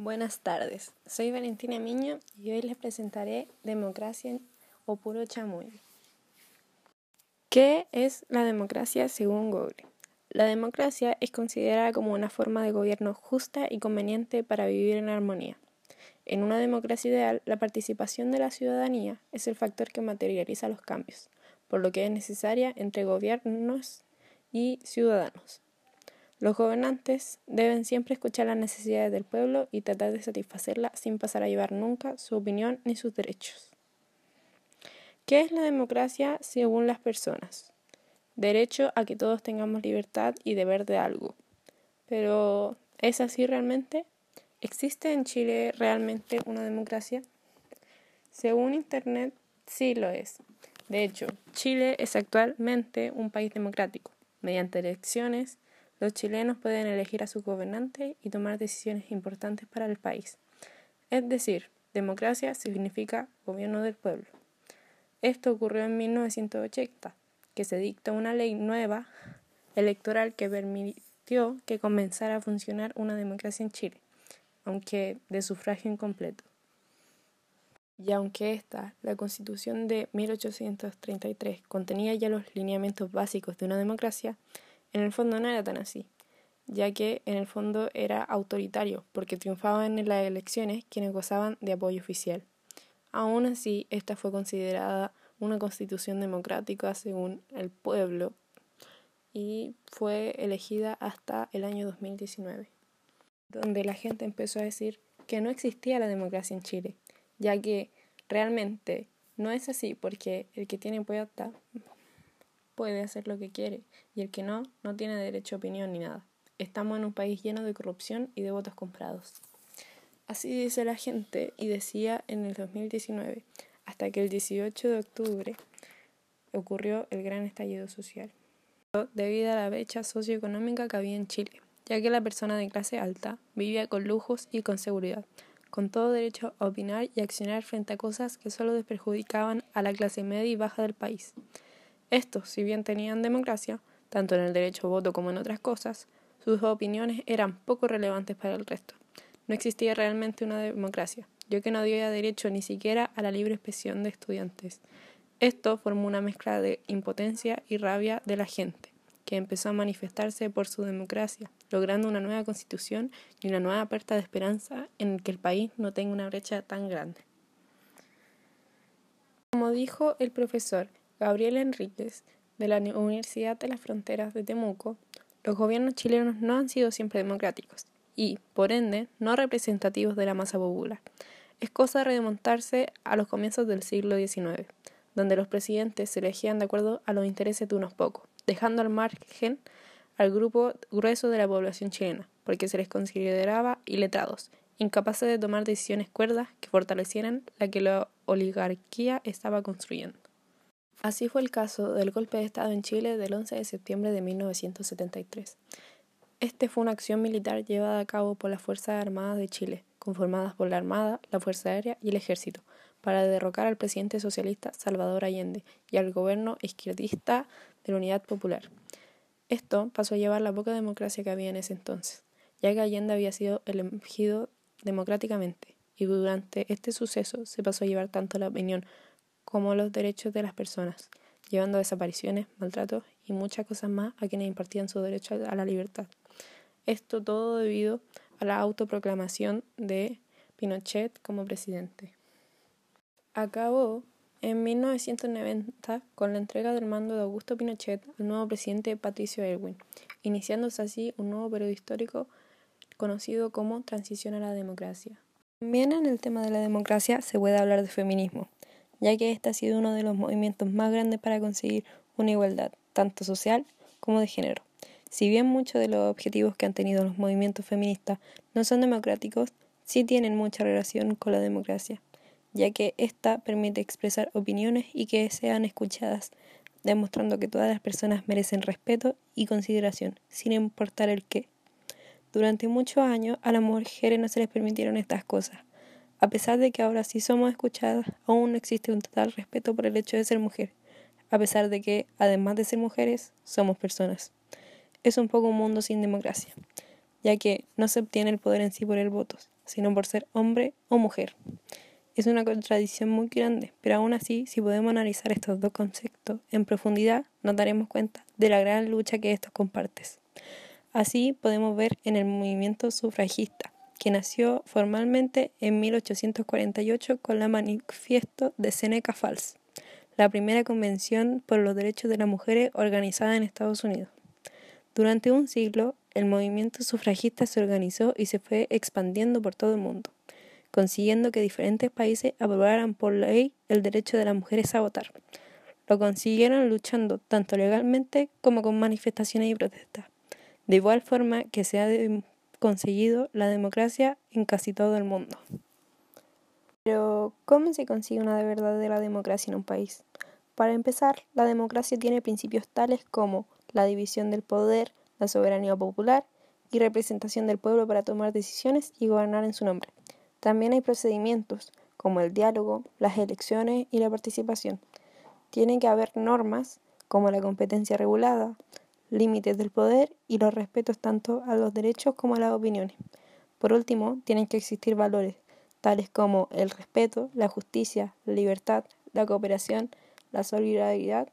Buenas tardes, soy Valentina Miño y hoy les presentaré Democracia o puro chamuy. ¿Qué es la democracia según Google? La democracia es considerada como una forma de gobierno justa y conveniente para vivir en armonía. En una democracia ideal, la participación de la ciudadanía es el factor que materializa los cambios, por lo que es necesaria entre gobiernos y ciudadanos. Los gobernantes deben siempre escuchar las necesidades del pueblo y tratar de satisfacerlas sin pasar a llevar nunca su opinión ni sus derechos. ¿Qué es la democracia según las personas? Derecho a que todos tengamos libertad y deber de algo. Pero, ¿es así realmente? ¿Existe en Chile realmente una democracia? Según Internet, sí lo es. De hecho, Chile es actualmente un país democrático. Mediante elecciones, los chilenos pueden elegir a su gobernante y tomar decisiones importantes para el país. Es decir, democracia significa gobierno del pueblo. Esto ocurrió en 1980, que se dictó una ley nueva electoral que permitió que comenzara a funcionar una democracia en Chile, aunque de sufragio incompleto. Y aunque esta, la Constitución de 1833, contenía ya los lineamientos básicos de una democracia, en el fondo no era tan así, ya que en el fondo era autoritario, porque triunfaban en las elecciones quienes gozaban de apoyo oficial. Aún así, esta fue considerada una constitución democrática según el pueblo y fue elegida hasta el año 2019, donde la gente empezó a decir que no existía la democracia en Chile, ya que realmente no es así porque el que tiene poder puede hacer lo que quiere y el que no, no tiene derecho a opinión ni nada. Estamos en un país lleno de corrupción y de votos comprados. Así dice la gente y decía en el 2019, hasta que el 18 de octubre ocurrió el gran estallido social, debido a la brecha socioeconómica que había en Chile, ya que la persona de clase alta vivía con lujos y con seguridad, con todo derecho a opinar y accionar frente a cosas que solo desperjudicaban a la clase media y baja del país. Estos, si bien tenían democracia, tanto en el derecho a voto como en otras cosas, sus opiniones eran poco relevantes para el resto. No existía realmente una democracia, yo que no dio derecho ni siquiera a la libre expresión de estudiantes. Esto formó una mezcla de impotencia y rabia de la gente, que empezó a manifestarse por su democracia, logrando una nueva constitución y una nueva puerta de esperanza en que el país no tenga una brecha tan grande. Como dijo el profesor, Gabriel Enríquez, de la Universidad de las Fronteras de Temuco, los gobiernos chilenos no han sido siempre democráticos y, por ende, no representativos de la masa popular. Es cosa de remontarse a los comienzos del siglo XIX, donde los presidentes se elegían de acuerdo a los intereses de unos pocos, dejando al margen al grupo grueso de la población chilena, porque se les consideraba iletrados, incapaces de tomar decisiones cuerdas que fortalecieran la que la oligarquía estaba construyendo. Así fue el caso del golpe de Estado en Chile del 11 de septiembre de 1973. Este fue una acción militar llevada a cabo por las Fuerzas Armadas de Chile, conformadas por la Armada, la Fuerza Aérea y el Ejército, para derrocar al presidente socialista Salvador Allende y al gobierno izquierdista de la Unidad Popular. Esto pasó a llevar la poca democracia que había en ese entonces, ya que Allende había sido elegido democráticamente, y durante este suceso se pasó a llevar tanto la opinión como los derechos de las personas, llevando a desapariciones, maltratos y muchas cosas más a quienes impartían su derecho a la libertad. Esto todo debido a la autoproclamación de Pinochet como presidente. Acabó en 1990 con la entrega del mando de Augusto Pinochet al nuevo presidente Patricio Erwin, iniciándose así un nuevo periodo histórico conocido como transición a la democracia. También en el tema de la democracia se puede hablar de feminismo, ya que este ha sido uno de los movimientos más grandes para conseguir una igualdad, tanto social como de género. Si bien muchos de los objetivos que han tenido los movimientos feministas no son democráticos, sí tienen mucha relación con la democracia, ya que ésta permite expresar opiniones y que sean escuchadas, demostrando que todas las personas merecen respeto y consideración, sin importar el qué. Durante muchos años a las mujeres no se les permitieron estas cosas, a pesar de que ahora sí somos escuchadas, aún no existe un total respeto por el hecho de ser mujer, a pesar de que, además de ser mujeres, somos personas. Es un poco un mundo sin democracia, ya que no se obtiene el poder en sí por el voto, sino por ser hombre o mujer. Es una contradicción muy grande, pero aún así, si podemos analizar estos dos conceptos en profundidad, nos daremos cuenta de la gran lucha que estos comparten. Así podemos ver en el movimiento sufragista, que nació formalmente en 1848 con la Manifiesto de Seneca Falls, la primera convención por los derechos de las mujeres organizada en Estados Unidos. Durante un siglo, el movimiento sufragista se organizó y se fue expandiendo por todo el mundo consiguiendo que diferentes países aprobaran por ley el derecho de las mujeres a votar. Lo consiguieron luchando tanto legalmente como con manifestaciones y protestas, de igual forma que se ha conseguido la democracia en casi todo el mundo. Pero, ¿cómo se consigue una verdadera democracia en un país? Para empezar, la democracia tiene principios tales como la división del poder, la soberanía popular y representación del pueblo para tomar decisiones y gobernar en su nombre. También hay procedimientos como el diálogo, las elecciones y la participación. Tiene que haber normas como la competencia regulada, límites del poder y los respetos tanto a los derechos como a las opiniones. Por último, tienen que existir valores tales como el respeto, la justicia, la libertad, la cooperación, la solidaridad,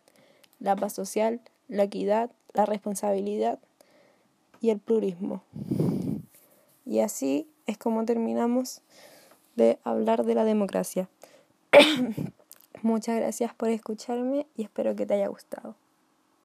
la paz social, la equidad, la responsabilidad y el plurismo. Y así es como terminamos de hablar de la democracia. Muchas gracias por escucharme y espero que te haya gustado.